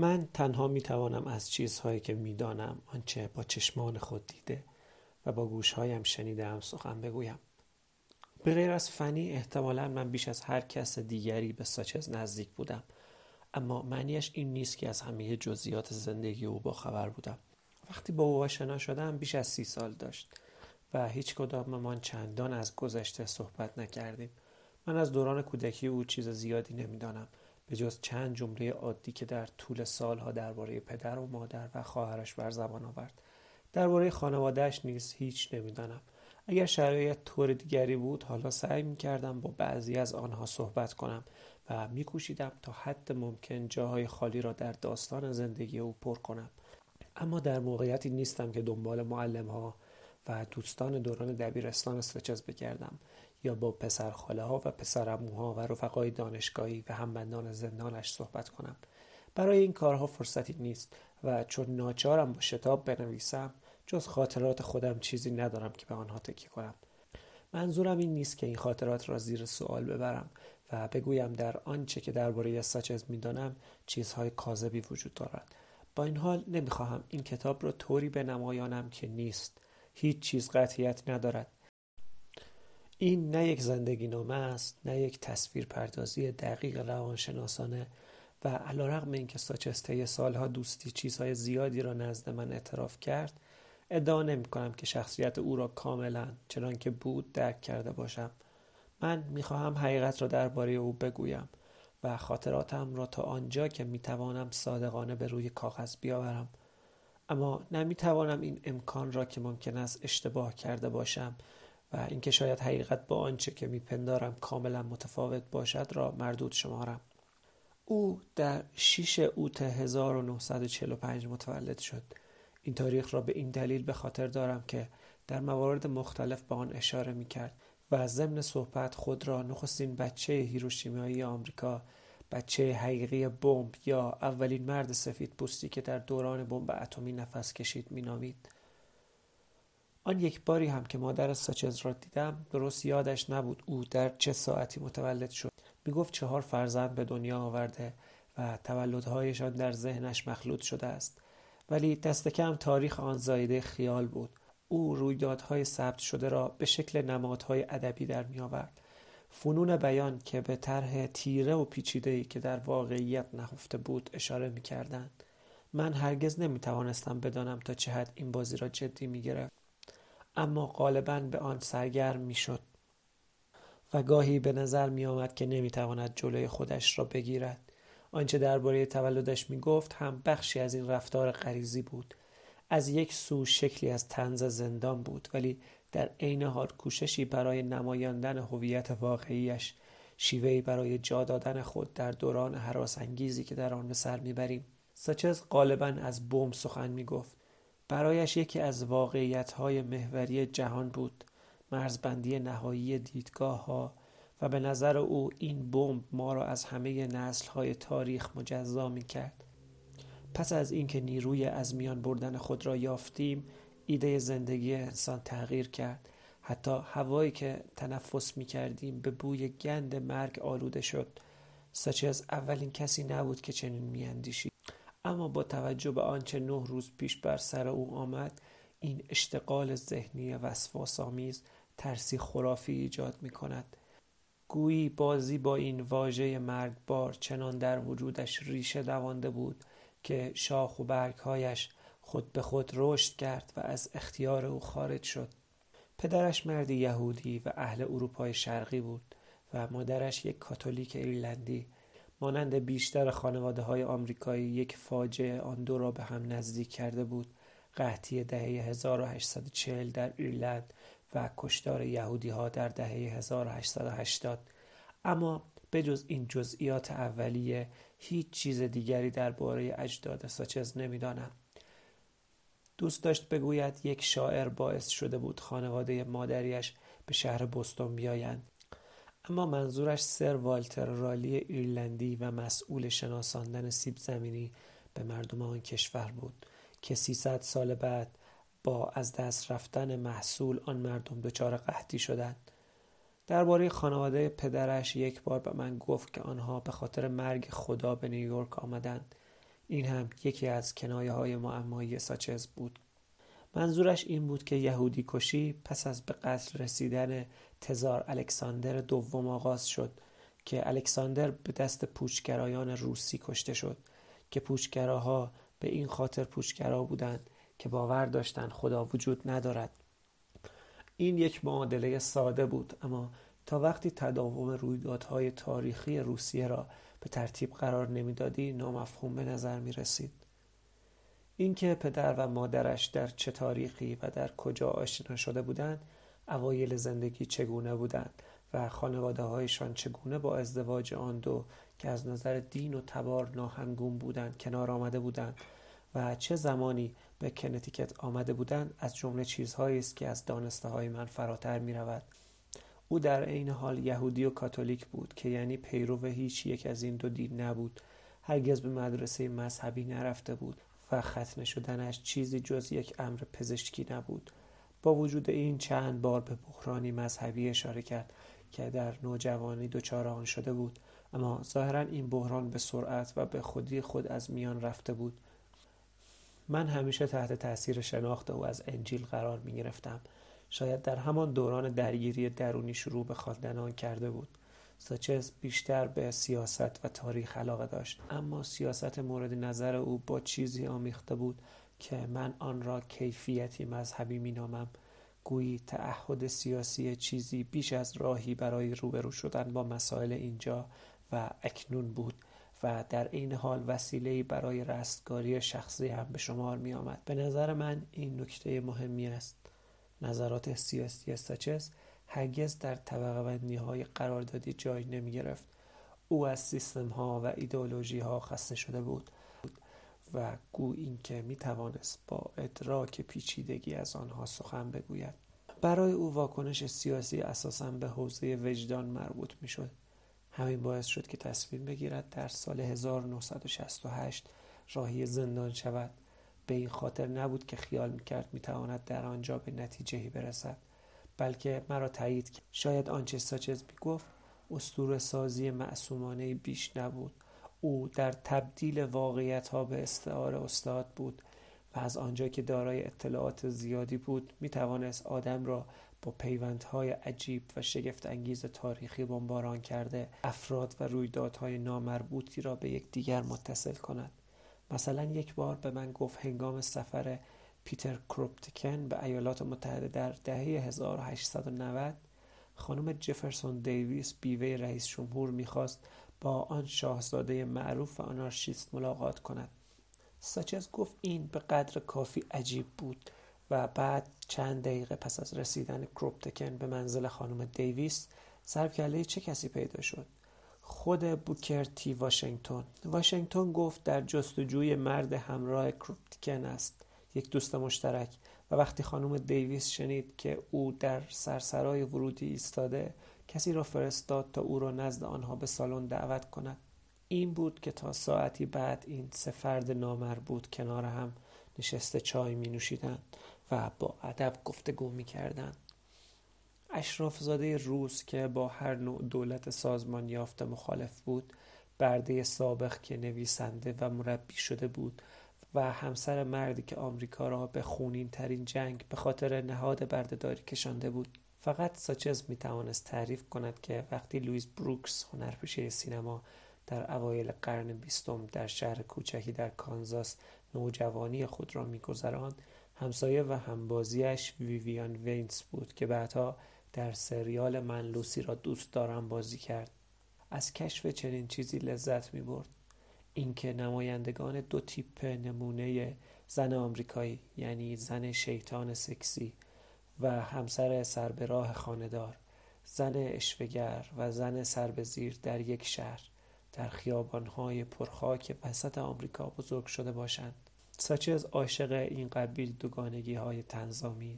من تنها می توانم از چیزهایی که می دانم آنچه با چشمان خود دیده و با گوشهایم شنیده هم سخن بگویم. به غیر از فنی احتمالا من بیش از هر کس دیگری به ساچز نزدیک بودم. اما معنیش این نیست که از همه جزئیات زندگی او با خبر بودم. وقتی با او آشنا شدم بیش از سی سال داشت و هیچ کداممان چندان از گذشته صحبت نکردیم. من از دوران کودکی او چیز زیادی نمی‌دانم. به جز چند جمله عادی که در طول سالها درباره پدر و مادر و خواهرش بر زبان آورد. درباره خانوادهش نیز هیچ نمی‌دانم. اگر شرایط طور دیگری بود حالا سعی می کردم با بعضی از آنها صحبت کنم و میکوشیدم تا حد ممکن جاهای خالی را در داستان زندگی او پر کنم. اما در موقعیتی نیستم که دنبال معلم ها و دوستان دوران دبیرستان استرچز بگردم. یا با پسر خاله ها و پسر و رفقای دانشگاهی و همبندان زندانش صحبت کنم. برای این کارها فرصتی نیست و چون ناچارم با شتاب بنویسم جز خاطرات خودم چیزی ندارم که به آنها تکیه کنم. منظورم این نیست که این خاطرات را زیر سوال ببرم و بگویم در آنچه که درباره ساچز می‌دانم چیزهای کاذبی وجود دارد. با این حال نمی‌خواهم این کتاب را طوری بنمایانم که نیست. هیچ چیز قطعیت ندارد. این نه یک زندگی نامه است نه یک تصویر پردازی دقیق روانشناسانه و علا رقم این که ساچسته سالها دوستی چیزهای زیادی را نزد من اعتراف کرد ادعا نمی کنم که شخصیت او را کاملا چنان که بود درک کرده باشم. من می‌خواهم حقیقت را درباره او بگویم و خاطراتم را تا آنجا که می‌توانم صادقانه به روی کاغذ بیاورم. اما نمی‌توانم این امکان را که ممکن است اشتباه کرده باشم و اینکه شاید حقیقت با آنچه که میپندارم کاملا متفاوت باشد را مردود شمارم. او در 6 اوت 1945 متولد شد. این تاریخ را به این دلیل به خاطر دارم که در موارد مختلف به آن اشاره می کرد و ضمن صحبت خود را نخستین بچه هیروشیمایی آمریکا بچه حقیقی بمب یا اولین مرد سفید پوستی که در دوران بمب اتمی نفس کشید مینامید. آن یک باری هم که مادر ساچز را دیدم درست یادش نبود او در چه ساعتی متولد شد می گفت چهار فرزند به دنیا آورده و تولدهایشان در ذهنش مخلوط شده است ولی دست کم تاریخ آن زایده خیال بود او رویدادهای ثبت شده را به شکل نمادهای ادبی در می آورد فنون بیان که به طرح تیره و پیچیده‌ای که در واقعیت نهفته بود اشاره می کردند. من هرگز نمی توانستم بدانم تا چه حد این بازی را جدی می گرفت. اما غالبا به آن سرگرم می شد و گاهی به نظر می آمد که نمی تواند جلوی خودش را بگیرد. آنچه درباره تولدش می گفت هم بخشی از این رفتار غریزی بود. از یک سو شکلی از تنز زندان بود ولی در عین حال کوششی برای نمایاندن هویت واقعیش شیوهی برای جا دادن خود در دوران حراس انگیزی که در آن به سر می‌بریم ساچز غالبا از بوم سخن می‌گفت برایش یکی از واقعیت های محوری جهان بود مرزبندی نهایی دیدگاه ها و به نظر او این بمب ما را از همه نسل های تاریخ مجزا می کرد. پس از اینکه نیروی از میان بردن خود را یافتیم ایده زندگی انسان تغییر کرد. حتی هوایی که تنفس می کردیم به بوی گند مرگ آلوده شد. ساچز اولین کسی نبود که چنین میاندیشید. اما با توجه به آنچه نه روز پیش بر سر او آمد این اشتغال ذهنی وسواسآمیز ترسی خرافی ایجاد می کند گویی بازی با این واژه مرگبار چنان در وجودش ریشه دوانده بود که شاخ و برگهایش خود به خود رشد کرد و از اختیار او خارج شد. پدرش مردی یهودی و اهل اروپای شرقی بود و مادرش یک کاتولیک ایرلندی مانند بیشتر خانواده های آمریکایی یک فاجعه آن دو را به هم نزدیک کرده بود. قحطی دهه 1840 در ایرلند و کشتار یهودی ها در دهه 1880 اما بجز این جزئیات اولیه هیچ چیز دیگری درباره اجداد ساچز نمی‌دانم. دوست داشت بگوید یک شاعر باعث شده بود خانواده مادریش به شهر بستون بیایند. اما منظورش سر والتر رالی ایرلندی و مسئول شناساندن سیب زمینی به مردم آن کشور بود که 300 سال بعد با از دست رفتن محصول آن مردم دچار قحطی شدند. درباره خانواده پدرش یک بار به من گفت که آنها به خاطر مرگ خدا به نیویورک آمدند. این هم یکی از کنایه های معمایی ساچز بود. منظورش این بود که یهودی کشی پس از به قتل رسیدن تزار الکساندر دوم آغاز شد که الکساندر به دست پوچگرایان روسی کشته شد که پوچگراها به این خاطر پوچگرا بودند که باور داشتند خدا وجود ندارد این یک معادله ساده بود اما تا وقتی تداوم رویدادهای تاریخی روسیه را به ترتیب قرار نمی‌دادی نامفهوم به نظر می رسید. اینکه پدر و مادرش در چه تاریخی و در کجا آشنا شده بودند اوایل زندگی چگونه بودند و خانواده هایشان چگونه با ازدواج آن دو که از نظر دین و تبار ناهنگون بودند کنار آمده بودند و چه زمانی به کنتیکت آمده بودند از جمله چیزهایی است که از دانسته های من فراتر می رود. او در عین حال یهودی و کاتولیک بود که یعنی پیرو هیچ یک از این دو دین نبود هرگز به مدرسه مذهبی نرفته بود و ختنه شدنش چیزی جز یک امر پزشکی نبود با وجود این چند بار به بحرانی مذهبی اشاره کرد که در نوجوانی دچار آن شده بود. اما ظاهرا این بحران به سرعت و به خودی خود از میان رفته بود. من همیشه تحت تاثیر شناخت او از انجیل قرار می گرفتم. شاید در همان دوران درگیری درونی شروع به خواندن آن کرده بود. ساچز بیشتر به سیاست و تاریخ علاقه داشت. اما سیاست مورد نظر او با چیزی آمیخته بود که من آن را کیفیتی مذهبی مینامم گویی تعهد سیاسی چیزی بیش از راهی برای روبرو شدن با مسائل اینجا و اکنون بود و در این حال وسیله برای رستگاری شخصی هم به شمار می آمد. به نظر من این نکته مهمی است نظرات سیاسی ساچز هرگز در طبقه بندی های قراردادی جای نمی گرفت. او از سیستم ها و ایدئولوژی ها خسته شده بود و گو اینکه می توانست با ادراک پیچیدگی از آنها سخن بگوید. برای او واکنش سیاسی اساسا به حوزه وجدان مربوط می شد. همین باعث شد که تصمیم بگیرد در سال 1968 راهی زندان شود به این خاطر نبود که خیال می‌کرد می‌تواند در آنجا به نتیجهی برسد بلکه مرا تایید کرد شاید آنچه ساچز می‌گفت استور سازی معصومانه بیش نبود او در تبدیل واقعیت ها به استعاره استاد بود و از آنجا که دارای اطلاعات زیادی بود می توانست آدم را با پیوندهای عجیب و شگفت انگیز تاریخی بمباران کرده افراد و رویدادهای نامربوطی را به یکدیگر متصل کند. مثلا یک بار به من گفت هنگام سفر پیتر کروپتکن به ایالات متحده در دهه 1890 خانم جفرسون دیویس بیوه رئیس جمهور می‌خواست با آن شاهزاده معروف و آنارشیست ملاقات کند. ساچز گفت این به قدر کافی عجیب بود و بعد چند دقیقه پس از رسیدن کروپتکن به منزل خانم دیویس سرکله چه کسی پیدا شد؟ خود بوکر تی واشنگتن. واشنگتن گفت در جستجوی مرد همراه کروپتکن است یک دوست مشترک. و وقتی خانم دیویس شنید که او در سرسرای ورودی ایستاده کسی را فرستاد تا او را نزد آنها به سالن دعوت کند. این بود که تا ساعتی بعد این سه فرد نامربوط کنار هم نشسته چای می نوشیدند و با ادب گفتگو می کردند اشرافزاده روس که با هر نوع دولت سازمان یافته مخالف بود برده سابق که نویسنده و مربی شده بود و همسر مردی که آمریکا را به خونین ترین جنگ به خاطر نهاد بردهداری کشانده بود. فقط ساچز می توانست تعریف کند که وقتی لویز بروکس هنرپیشه سینما در اوایل قرن بیستم در شهر کوچکی در کانزاس نوجوانی خود را میگذراند همسایه و همبازیش ویویان ونس بود که بعدها در سریال من لوسی را دوست دارم بازی کرد. از کشف چنین چیزی لذت می برد اینکه نمایندگان دو تیپ نمونه زن آمریکایی یعنی زن شیطان سکسی و همسر سربراه خانه‌دار زن عشوه‌گر و زن سربزیر در یک شهر در خیابانهای پرخاک وسط آمریکا بزرگ شده باشند. ساچز عاشق این قبیل دوگانگی های تنظامی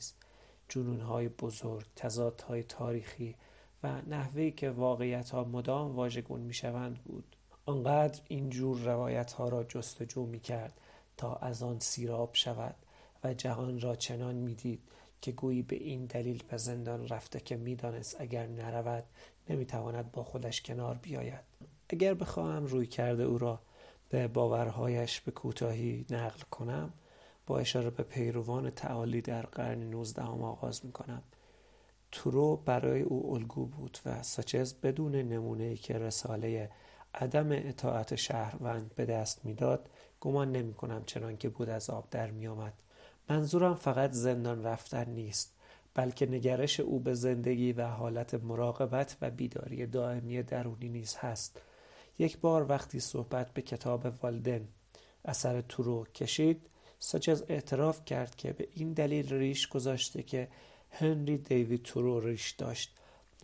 جنون های بزرگ تضادهای تاریخی و نحوهی که واقعیت ها مدام واژگون می شوند بود. آنقدر این جور روایت ها را جستجو می کرد تا از آن سیراب شود و جهان را چنان می‌دید که گویی به این دلیل به زندان رفته که می‌دانست اگر نرود نمی‌تواند با خودش کنار بیاید اگر بخواهم روی کرده او را به باورهایش به کوتاهی نقل کنم با اشاره به پیروان تعالی در قرن 19 آغاز می کنم تورو برای او الگو بود و ساچز بدون نمونه که رساله عدم اطاعت شهروند به دست می‌داد گمان نمی کنم چنان که بود از آب در می آمد. منظورم فقط زندان رفتن نیست بلکه نگرش او به زندگی و حالت مراقبت و بیداری دائمی درونی نیز هست یک بار وقتی صحبت به کتاب والدن اثر تورو کشید ساچز اعتراف کرد که به این دلیل ریش گذاشته که هنری دیوید تورو ریش داشت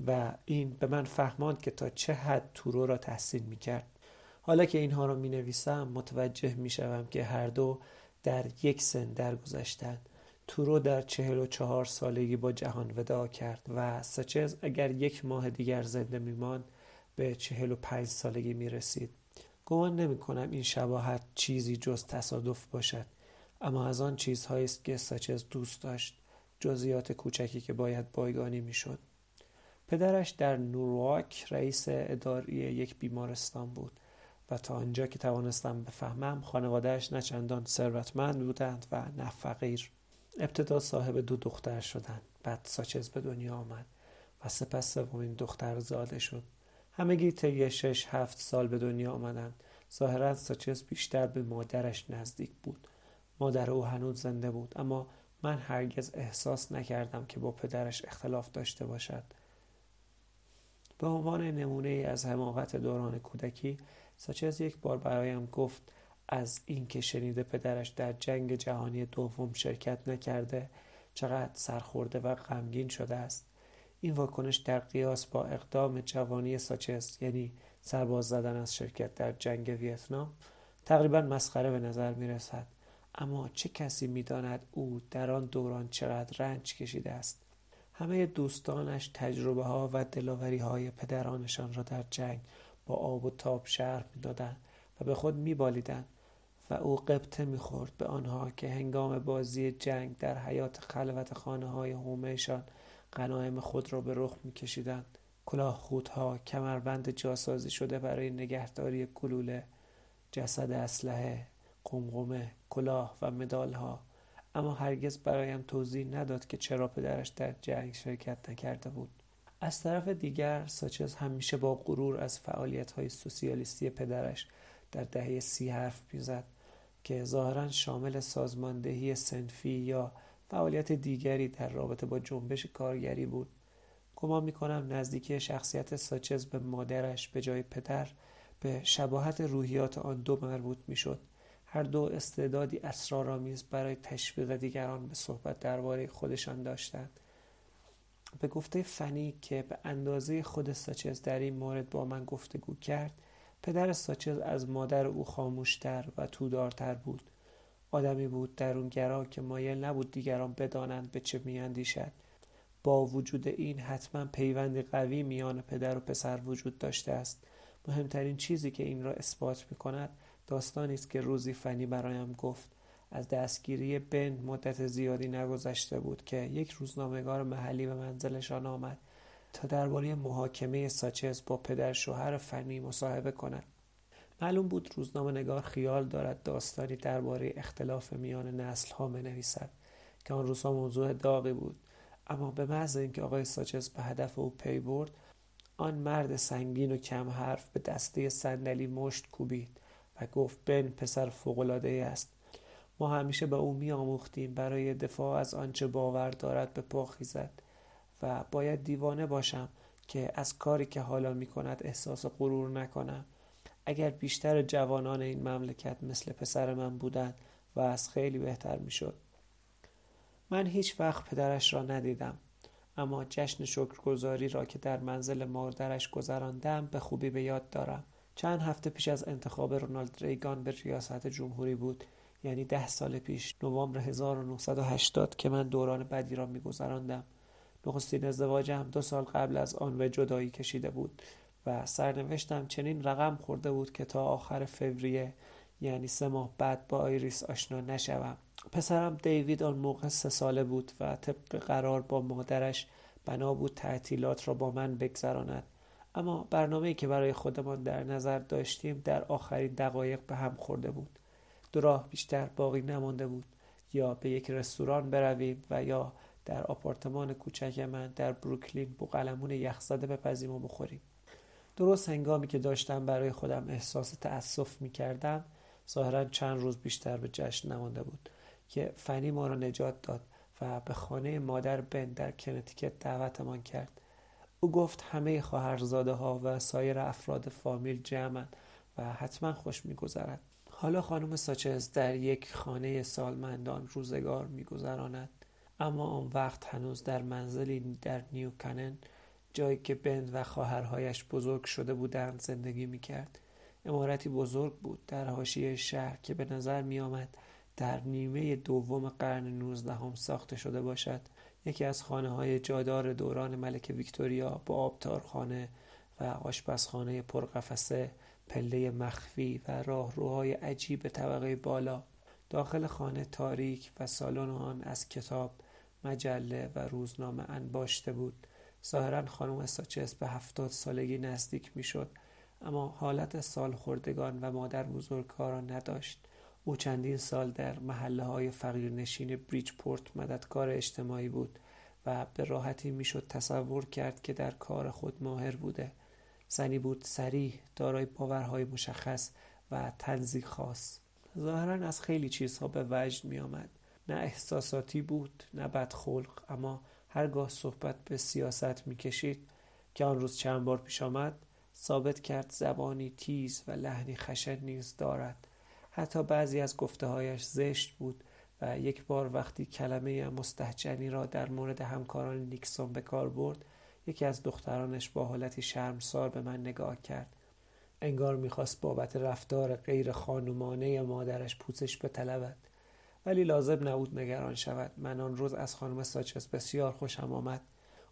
و این به من فهماند که تا چه حد تورو را تحسین می کرد. حالا که اینها را می نویسم متوجه می شوم که هر دو در یک سن درگذشتند. تورو در چهل و چهار سالگی با جهان ودا کرد و سچز اگر یک ماه دیگر زنده می ماند به چهل و پنج سالگی می رسید. گمان نمی کنم این شباهت چیزی جز تصادف باشد اما از آن چیزهایی است که سچز دوست داشت جزئیات کوچکی که باید بایگانی می‌شد پدرش در نورواک رئیس اداری یک بیمارستان بود و تا آنجا که توانستم بفهمم خانوادهش نه چندان ثروتمند بودند و نه فقیر. ابتدا صاحب دو دختر شدند. بعد ساچز به دنیا آمد و سپس سومین دختر زاده شد. همگی طی شش هفت سال به دنیا آمدند. ظاهرا ساچز بیشتر به مادرش نزدیک بود. مادر او هنوز زنده بود اما من هرگز احساس نکردم که با پدرش اختلاف داشته باشد. به عنوان نمونه از حماقت دوران کودکی ساچز یک بار برایم گفت از اینکه شنیده پدرش در جنگ جهانی دوم شرکت نکرده چقدر سرخورده و غمگین شده است. این واکنش در قیاس با اقدام جوانی ساچز یعنی سرباز زدن از شرکت در جنگ ویتنام تقریبا مسخره به نظر می رسد اما چه کسی می‌داند او در آن دوران چقدر رنج کشیده است؟ همه دوستانش تجربه ها و دلاوری های پدرانشان را در جنگ با آب و تاب شهر می‌دادند و به خود میبالیدند و او قبطه می‌خورد به آنها که هنگام بازی جنگ در حیات خلوت خانه های هومهشان غنایم خود را به رخ میکشیدند. کلاه خودها کمربند جاسازی شده برای نگهداری گلوله جسد اسلحه قمقمه کلاه و مدال ها اما هرگز برایم توضیح نداد که چرا پدرش در جنگ شرکت نکرده بود. از طرف دیگر ساچز همیشه با غرور از فعالیت های سوسیالیستی پدرش در دهه سی حرف می‌زد که ظاهرا شامل سازماندهی سنفی یا فعالیت دیگری در رابطه با جنبش کارگری بود. گمان می‌کنم نزدیکی شخصیت ساچز به مادرش به جای پدر به شباهت روحیات آن دو مربوط می‌شد. هر دو استعدادی اسرارآمیز برای تشویق دیگران به صحبت درباره خودشان داشتند. به گفته فنی که به اندازه خود ساچز در این مورد با من گفتگو کرد پدر ساچز از مادر او خاموشتر و تودارتر بود. آدمی بود درونگرا که مایل نبود دیگران بدانند به چه میاندیشد. با وجود این حتما پیوندی قوی میان پدر و پسر وجود داشته است. مهمترین چیزی که این را اثبات می کند داستانی است که روزی فنی برایم گفت. از دستگیری بن مدت زیادی نگذشته بود که یک روزنامهگار محلی به منزلشان آمد تا درباره محاکمه ساچز با پدر شوهر فنی مصاحبه کند. معلوم بود روزنامه نگار خیال دارد داستانی درباره اختلاف میان نسل ها بنویسد که آن روزها موضوع داغی بود. اما به محض اینکه آقای ساچز به هدف او پی برد آن مرد سنگین و کم حرف به دسته صندلی مشت کوبید و گفت بن پسر فوقالعاده است. ما همیشه به او میآموختیم برای دفاع از آنچه باور دارد به پا خیزد و باید دیوانه باشم که از کاری که حالا می کند احساس غرور نکنم. اگر بیشتر جوانان این مملکت مثل پسر من بودند و از خیلی بهتر می‌شد. من هیچ وقت پدرش را ندیدم اما جشن شکرگزاری را که در منزل مادرش گذراندم به خوبی به یاد دارم. چند هفته پیش از انتخاب رونالد ریگان به ریاست جمهوری بود. یعنی ده سال پیش نوامبر 1980 که من دوران بدی را میگذراندم. نخستین ازدواجم دو سال قبل از آن به جدایی کشیده بود و سرنوشتم چنین رقم خورده بود که تا آخر فوریه یعنی سه ماه بعد با آیریس آشنا نشوم. پسرم دیوید آن موقع سه ساله بود و طبق قرار با مادرش بنا بود تعطیلات را با من بگذراند. اما برنامه‌ای که برای خودمان در نظر داشتیم در آخرین دقایق به هم خورده بود. دو راه بیشتر باقی نمانده بود. یا به یک رستوران برویم و یا در آپارتمان کوچک من در بروکلین بوقلمون یخزده بپزیم و بخوریم. درست هنگامی که داشتم برای خودم احساس تأسف می کردم ظاهرا چند روز بیشتر به جشن نمانده بود که فنی ما را نجات داد و به خانه مادر بن در کنتیکت دعوتمان کرد. او گفت همه خواهرزاده ها و سایر افراد فامیل جمعند و حتما خوش میگذرد حالا خانم ساچز در یک خانه سالمندان روزگار میگذراند اما آن وقت هنوز در منزلی در نیوکنن جایی که بند و خواهرهایش بزرگ شده بودند زندگی می‌کرد. امارتی بزرگ بود در حاشیه شهر که به نظر میآمد در نیمه دوم قرن نوزدهم ساخته شده باشد. یکی از خانه های جادار دوران ملک ویکتوریا با آبتارخانه و آشپزخانه پرقفسه پله مخفی و راهروهای عجیب طبقه بالا داخل خانه تاریک و سالن آن از کتاب مجله و روزنامه انباشته بود. ظاهرا خانم ساچس به هفتاد سالگی نزدیک می‌شد اما حالت سال خوردگان و مادر بزرگها را نداشت. او چندین سال در محله های فقیرنشین بریجپورت مددکار اجتماعی بود و به راحتی می‌شد تصور کرد که در کار خود ماهر بوده. زنی بود سریح دارای باورهای مشخص و تنزی خاص. ظاهرا از خیلی چیزها به وجد می آمد نه احساساتی بود نه بدخلق اما هرگاه صحبت به سیاست می‌کشید که آن روز چند بار پیش آمد ثابت کرد زبانی تیز و لحنی خشن نیز دارد. حتی بعضی از گفته هایش زشت بود و یک بار وقتی کلمه مستحجنی را در مورد همکاران نیکسون به کار برد یکی از دخترانش با حالتی شرمسار به من نگاه کرد. انگار می‌خواست بابت رفتار غیر خانومانه مادرش پوزش بطلبد. ولی لازم نبود نگران شود. من آن روز از خانم ساچس بسیار خوشم آمد.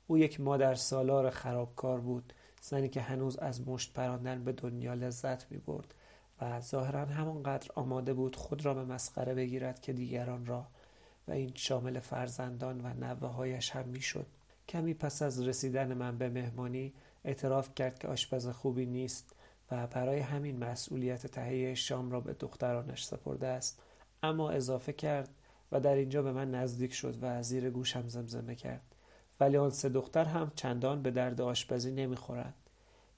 او یک مادر سالار خرابکار بود. زنی که هنوز از مشت پراندن به دنیا لذت می برد و ظاهرا همانقدر آماده بود خود را به مسخره بگیرد که دیگران را و این شامل فرزندان و نوه هایش هم می‌شد. کمی پس از رسیدن من به مهمانی اعتراف کرد که آشپز خوبی نیست و برای همین مسئولیت تهیه شام را به دخترانش سپرده است. اما اضافه کرد و در اینجا به من نزدیک شد و زیر گوشم زمزمه کرد. ولی آن سه دختر هم چندان به درد آشپزی نمی‌خورند.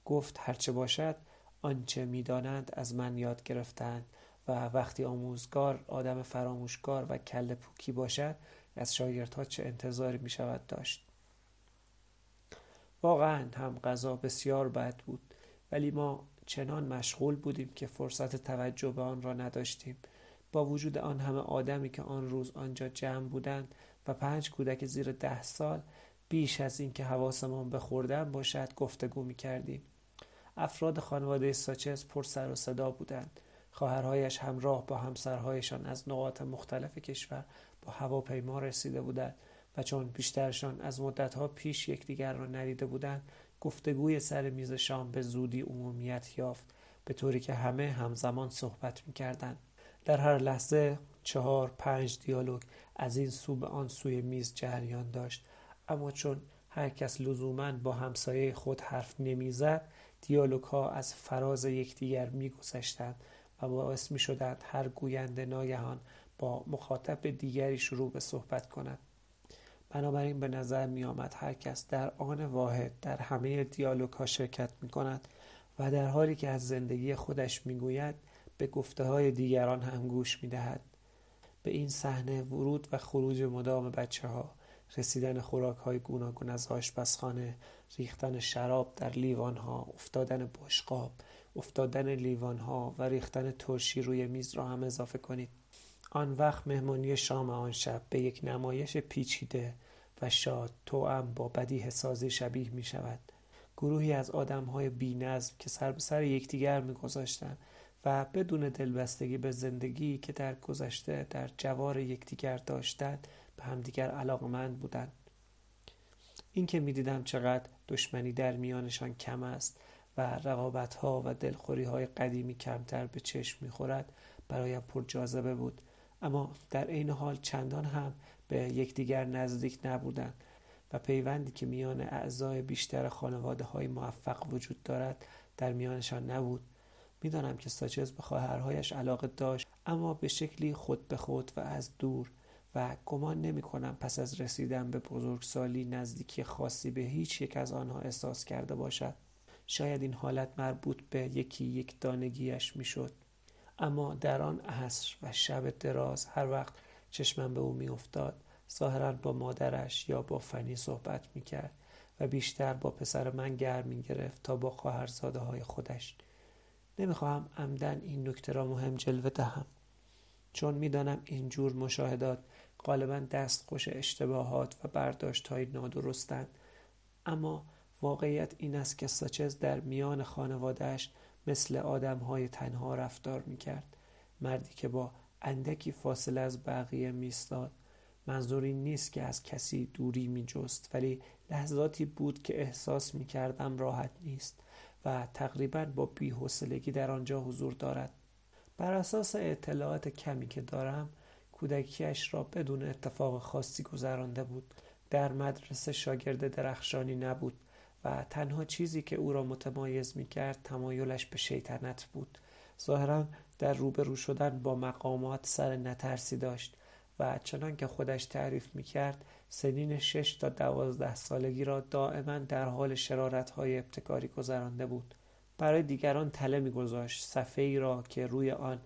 گفت هرچه باشد آنچه می‌دانند از من یاد گرفتند و وقتی آموزگار آدم فراموشکار و کل پوکی باشد از شاگردها چه انتظاری می شود داشت. واقعا هم غذا بسیار بد بود ولی ما چنان مشغول بودیم که فرصت توجه به آن را نداشتیم با وجود آن همه آدمی که آن روز آنجا جمع بودند و پنج کودک زیر ده سال بیش از اینکه حواسمان به خوردن باشد گفتگو می کردیم. افراد خانواده ساچز پر سر و صدا بودند. خواهرهایش همراه با همسرهایشان از نقاط مختلف کشور با هواپیما رسیده بودند و چون بیشترشان از مدتها پیش یکدیگر را ندیده بودند گفتگوی سر میز شام به زودی عمومیت یافت به طوری که همه همزمان صحبت می‌کردند. در هر لحظه چهار پنج دیالوگ از این سو به آن سوی میز جریان داشت. اما چون هر کس لزوما با همسایه خود حرف نمی‌زد دیالوگ ها از فراز یکدیگر میگذشتند و باعث می شدند هر گوینده ناگهان با مخاطب دیگری شروع به صحبت کند. بنابراین به نظر می آمد هر کس در آن واحد در همه دیالوگ ها شرکت می کند و در حالی که از زندگی خودش می گوید به گفته های دیگران هم گوش می دهد. به این صحنه ورود و خروج مدام بچه ها رسیدن خوراک های گوناگون از آشپزخانه ریختن شراب در لیوان ها افتادن بشقاب افتادن لیوان ها و ریختن ترشی روی میز را هم اضافه کنید آن وقت مهمانی شام آن شب به یک نمایش پیچیده و شاد توأم با بدیه سازی شبیه می شود گروهی از آدم های بی که سر به سر یکدیگر می گذاشتن و بدون دلبستگی به زندگی که در گذشته در جوار یکدیگر داشتند به همدیگر علاقمند بودند. اینکه می‌دیدم چقدر دشمنی در میانشان کم است و رقابت ها و دلخوری های قدیمی کمتر به چشم می‌خورد برایم پر جاذبه بود. اما در عین حال چندان هم به یکدیگر نزدیک نبودند و پیوندی که میان اعضای بیشتر خانواده های موفق وجود دارد در میانشان نبود. می‌دانم که ساچز به خواهرهایش علاقه داشت اما به شکلی خود به خود و از دور و گمان نمی کنم پس از رسیدن به بزرگسالی نزدیکی خاصی به هیچ یک از آنها احساس کرده باشد. شاید این حالت مربوط به یکی یک دانگیش می‌شد. اما در آن عصر و شب دراز هر وقت چشمم به او میافتاد ظاهرا با مادرش یا با فنی صحبت می‌کرد و بیشتر با پسر من گرم می گرفت تا با خواهرزاده های خودش. نمی‌خواهم عمدن این نکته را مهم جلوه دهم چون می‌دانم این جور مشاهدات غالبا دستخوش اشتباهات و برداشت های نادرستند. اما واقعیت این است که ساچز در میان خانوادهش مثل آدم های تنها رفتار می کرد مردی که با اندکی فاصله از بقیه میستاد منظور این نیست که از کسی دوری می جست ولی لحظاتی بود که احساس می کردم راحت نیست و تقریبا با بیحسلگی در آنجا حضور دارد. بر اساس اطلاعات کمی که دارم کودکیش را بدون اتفاق خاصی گذرانده بود. در مدرسه شاگرد درخشانی نبود. و تنها چیزی که او را متمایز می کرد تمایلش به شیطنت بود. ظاهرا در روبرو شدن با مقامات سر نترسی داشت و چنان که خودش تعریف می کرد سنین شش تا دوازده سالگی را دائما در حال شرارت های ابتکاری گذرانده بود. برای دیگران تله میگذاشت. صفحه ای را که روی آن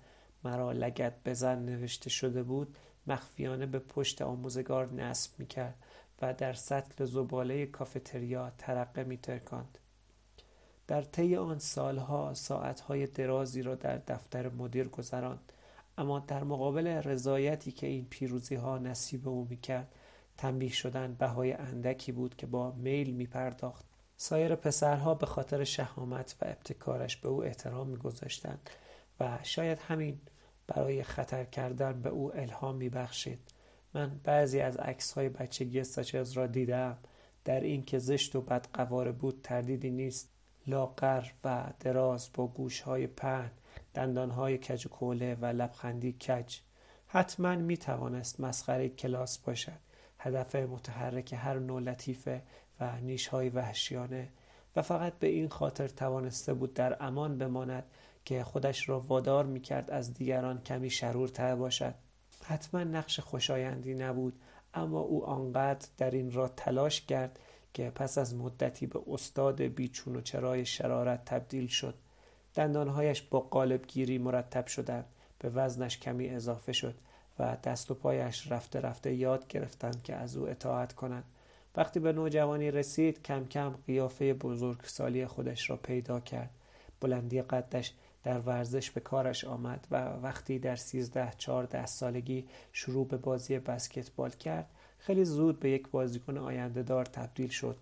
مرا لگت بزن نوشته شده بود مخفیانه به پشت آموزگار نصب می‌کرد. و در سطل زباله کافتریا ترقه میترکاند در طی آن سالها ساعتهای درازی را در دفتر مدیر گذراند اما در مقابل رضایتی که این پیروزی ها نصیب او می‌کرد تنبیه شدن بهای اندکی بود که با میل می پرداخت. سایر پسرها به خاطر شهامت و ابتکارش به او احترام میگذاشتند و شاید همین برای خطر کردن به او الهام میبخشید من بعضی از عکس های بچگی ساچز را دیدم. در این که زشت و بدقواره بود تردیدی نیست. لاغر و دراز با گوش های پهن دندان های کج و کوله و لبخندی کج. حتما می توانست مسخره کلاس باشد. هدف متحرک هر نوع لطیفه و های وحشیانه. و فقط به این خاطر توانسته بود در امان بماند که خودش را وادار می کرد از دیگران کمی شرورتر باشد. حتما نقش خوشایندی نبود اما او آنقدر در این را تلاش کرد که پس از مدتی به استاد بیچون و چرای شرارت تبدیل شد. دندانهایش با قالبگیری مرتب شدند به وزنش کمی اضافه شد و دست و پایش رفته رفته یاد گرفتند که از او اطاعت کنند. وقتی به نوجوانی رسید کم کم قیافه بزرگسالی خودش را پیدا کرد. بلندی قدش در ورزش به کارش آمد و وقتی در سیزده چهارده سالگی شروع به بازی بسکتبال کرد خیلی زود به یک بازیکن آینده دار تبدیل شد.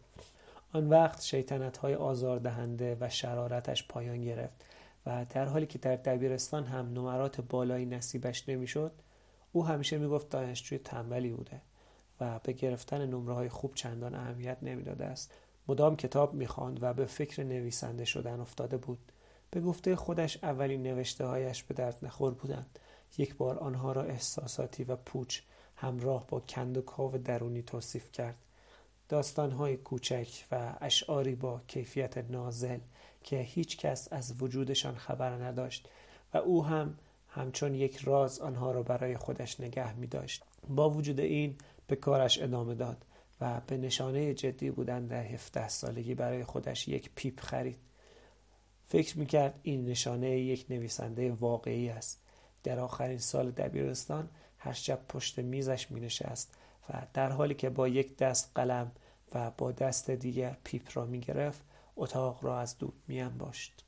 آن وقت شیطنت های آزاردهنده و شرارتش پایان گرفت و در حالی که در دبیرستان هم نمرات بالایی نصیبش نمی‌شد او همیشه می‌گفت دانشجوی تنبلی بوده و به گرفتن نمره های خوب چندان اهمیت نمی‌داده است. مدام کتاب می‌خواند و به فکر نویسنده شدن افتاده بود. به گفته خودش اولین نوشته هایش به درد نخور بودند یک بار آنها را احساساتی و پوچ همراه با کند و کاو درونی توصیف کرد داستانهای کوچک و اشعاری با کیفیت نازل که هیچ کس از وجودشان خبر نداشت و او هم همچون یک راز آنها را برای خودش نگه می داشت. با وجود این به کارش ادامه داد و به نشانه جدی بودن در 17 سالگی برای خودش یک پیپ خرید. فکر می‌کرد این نشانه یک نویسنده واقعی است. در آخرین سال دبیرستان هر شب پشت میزش می نشست و در حالی که با یک دست قلم و با دست دیگر پیپ را می گرفت اتاق را از دود می انباشت.